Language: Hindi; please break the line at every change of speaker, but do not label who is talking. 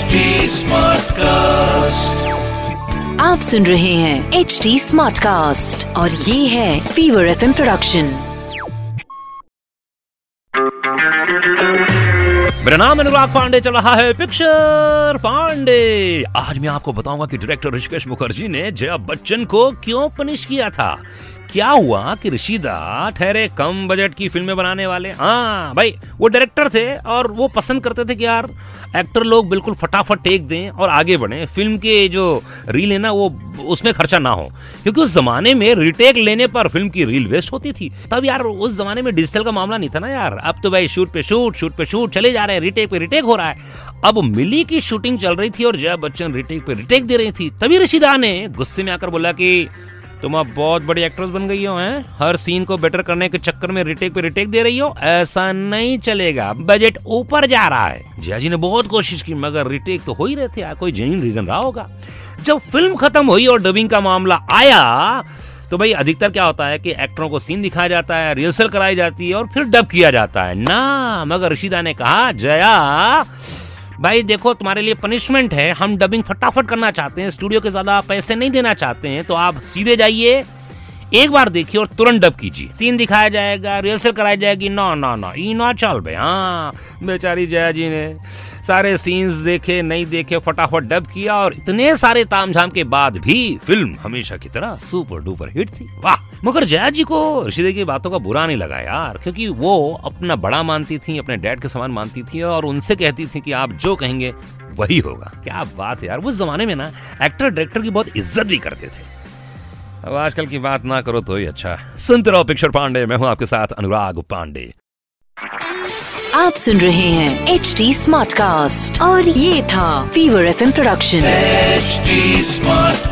HD Smartcast.
आप सुन रहे हैं एच डी स्मार्ट कास्ट और ये है फीवर एफ़ प्रोडक्शन
मेरा नाम अनुराग पांडे चल रहा है पिक्चर पांडे। आज मैं आपको बताऊँगा कि डायरेक्टर ऋषिकेश मुखर्जी ने जया बच्चन को क्यों पनिश किया था? क्या हुआ कि ऋषिदा ठहरे कम बजट की फ़िल्में बनाने वाले? हाँ भाई, वो डायरेक्टर थे और वो पसंद करते थे कि यार एक्टर लोग बिल्कुल फटाफट टेक दें और आगे बढ़े। फ़िल्म के जो रील है ना, वो उसमें खर्चा ना हो। क्योंकि उस जमाने में रिटेक लेने पर फ़िल्म की रील वेस्ट होती थी। तब यार, उस जमाने में डिजिटल का मामला नहीं था ना यार। अब तो भाई शूट पे शूट शूट पे शूट चले जा रहे हैं रिटेक पे रिटेक हो रहा है। अब मिली की शूटिंग चल रही थी और जया बच्चन रिटेक पे रिटेक दे रही थी। तभी ऋषिदा ने गुस्से में आकर बोला कि तुम अब बहुत बड़ी एक्ट्रेस बन गई हो, हैं? हर सीन को बेटर करने के चक्कर में रिटेक पे रिटेक दे रही हो, ऐसा नहीं चलेगा। बजट ऊपर जा रहा है। जया जी ने बहुत कोशिश की, मगर रिटेक तो हो ही रहे थे कोई जेन्यून रीजन रहा होगा। जब फ़िल्म खत्म हुई और डबिंग का मामला आया तो भाई अधिकतर क्या होता है कि एक्टरों को सीन दिखाया जाता है रिहर्सल कराई जाती है और फिर डब किया जाता है। ना, मगर ऋषिदा ने कहा, जया भाई देखो, तुम्हारे लिए पनिशमेंट है, हम डबिंग फटाफट करना चाहते हैं स्टूडियो के ज़्यादा पैसे नहीं देना चाहते हैं तो आप सीधे जाइए एक बार देखिए और तुरंत डब कीजिए। सीन दिखाया जाएगा रिहर्सल कराई जाएगी। ना ना ना ई ना चल बे हाँ बेचारी जया जी ने सारे सीन्स देखे, नहीं देखे, फटाफट डब किया और इतने सारे तामझाम के बाद भी फ़िल्म हमेशा की तरह सुपर डुपर हिट थी। वाह, मगर जया जी को ऋषिदेव की बातों का बुरा नहीं लगा यार, क्योंकि वो अपना बड़ा मानती थी, अपने डैड के समान मानती थी और उनसे कहती थी कि आप जो कहेंगे वही होगा। क्या बात है यार, उस जमाने में ना एक्टर डायरेक्टर की बहुत इज़्ज़त भी करते थे। अब आजकल की बात ना करो तो ही अच्छा। सुनते रहो पिक्चर पांडे मैं हूँ आपके साथ अनुराग पांडे।
आप सुन रहे हैं एच डी स्मार्ट कास्ट और ये था fever F production
HD Smartcast.